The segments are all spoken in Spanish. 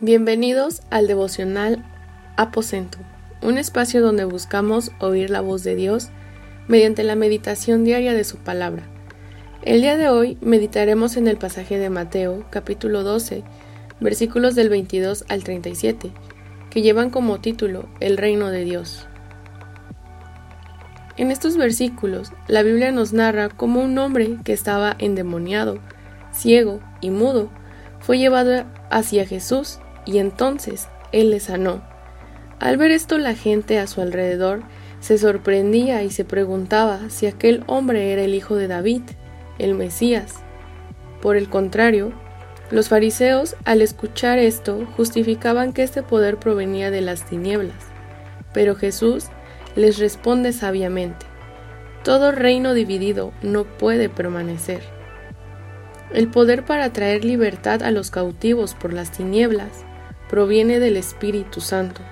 Bienvenidos al devocional Aposento, un espacio donde buscamos oír la voz de Dios mediante la meditación diaria de su palabra. El día de hoy meditaremos en el pasaje de Mateo, capítulo 12, versículos del 22 al 37, que llevan como título El reino de Dios. En estos versículos, la Biblia nos narra cómo un hombre que estaba endemoniado, ciego y mudo, fue llevado hacia Jesús y entonces él le sanó. Al ver esto la gente a su alrededor se sorprendía y se preguntaba si aquel hombre era el hijo de David, el Mesías. Por el contrario, los fariseos al escuchar esto justificaban que este poder provenía de las tinieblas, pero Jesús les responde sabiamente, todo reino dividido no puede permanecer. El poder para traer libertad a los cautivos por las tinieblas proviene del Espíritu Santo.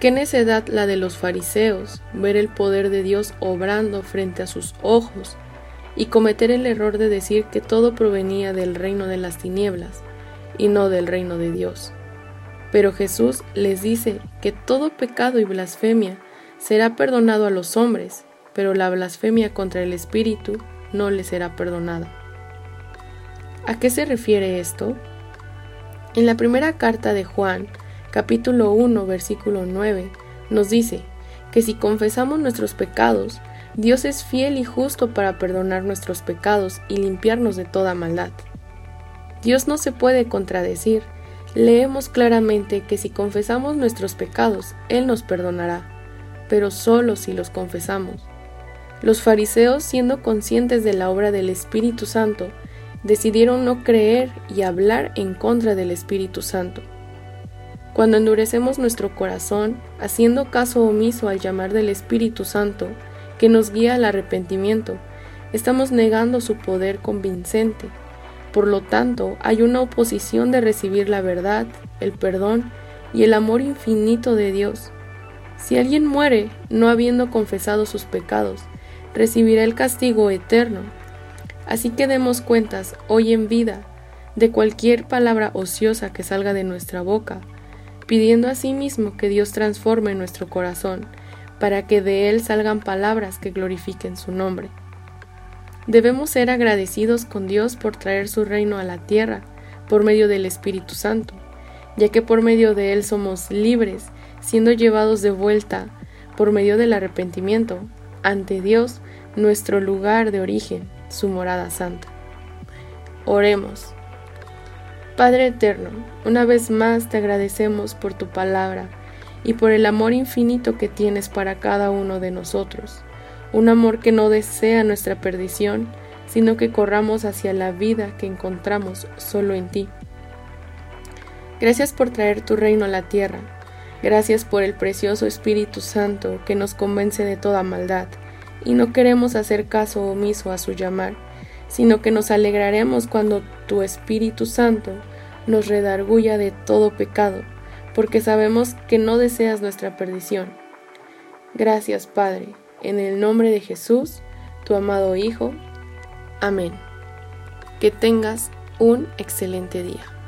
Qué necedad la de los fariseos ver el poder de Dios obrando frente a sus ojos y cometer el error de decir que todo provenía del reino de las tinieblas y no del reino de Dios. Pero Jesús les dice que todo pecado y blasfemia será perdonado a los hombres, pero la blasfemia contra el Espíritu no le será perdonada. ¿A qué se refiere esto? En la primera carta de Juan, capítulo 1, versículo 9, nos dice que si confesamos nuestros pecados, Dios es fiel y justo para perdonar nuestros pecados y limpiarnos de toda maldad. Dios no se puede contradecir. Leemos claramente que si confesamos nuestros pecados, Él nos perdonará pero solo si los confesamos. Los fariseos, siendo conscientes de la obra del Espíritu Santo, decidieron no creer y hablar en contra del Espíritu Santo. Cuando endurecemos nuestro corazón, haciendo caso omiso al llamar del Espíritu Santo, que nos guía al arrepentimiento, estamos negando su poder convincente. Por lo tanto, hay una oposición de recibir la verdad, el perdón y el amor infinito de Dios. Si alguien muere no habiendo confesado sus pecados, recibirá el castigo eterno. Así que demos cuentas hoy en vida de cualquier palabra ociosa que salga de nuestra boca, pidiendo a sí mismo que Dios transforme nuestro corazón, para que de él salgan palabras que glorifiquen su nombre. Debemos ser agradecidos con Dios por traer su reino a la tierra por medio del Espíritu Santo, ya que por medio de él somos libres siendo llevados de vuelta por medio del arrepentimiento ante Dios, nuestro lugar de origen, su morada santa. Oremos. Padre eterno, una vez más te agradecemos por tu palabra y por el amor infinito que tienes para cada uno de nosotros, un amor que no desea nuestra perdición, sino que corramos hacia la vida que encontramos solo en ti. Gracias por traer tu reino a la tierra Gracias por el precioso Espíritu Santo que nos convence de toda maldad, y no queremos hacer caso omiso a su llamar, sino que nos alegraremos cuando tu Espíritu Santo nos redarguya de todo pecado, porque sabemos que no deseas nuestra perdición. Gracias, Padre, en el nombre de Jesús, tu amado Hijo. Amén. Que tengas un excelente día.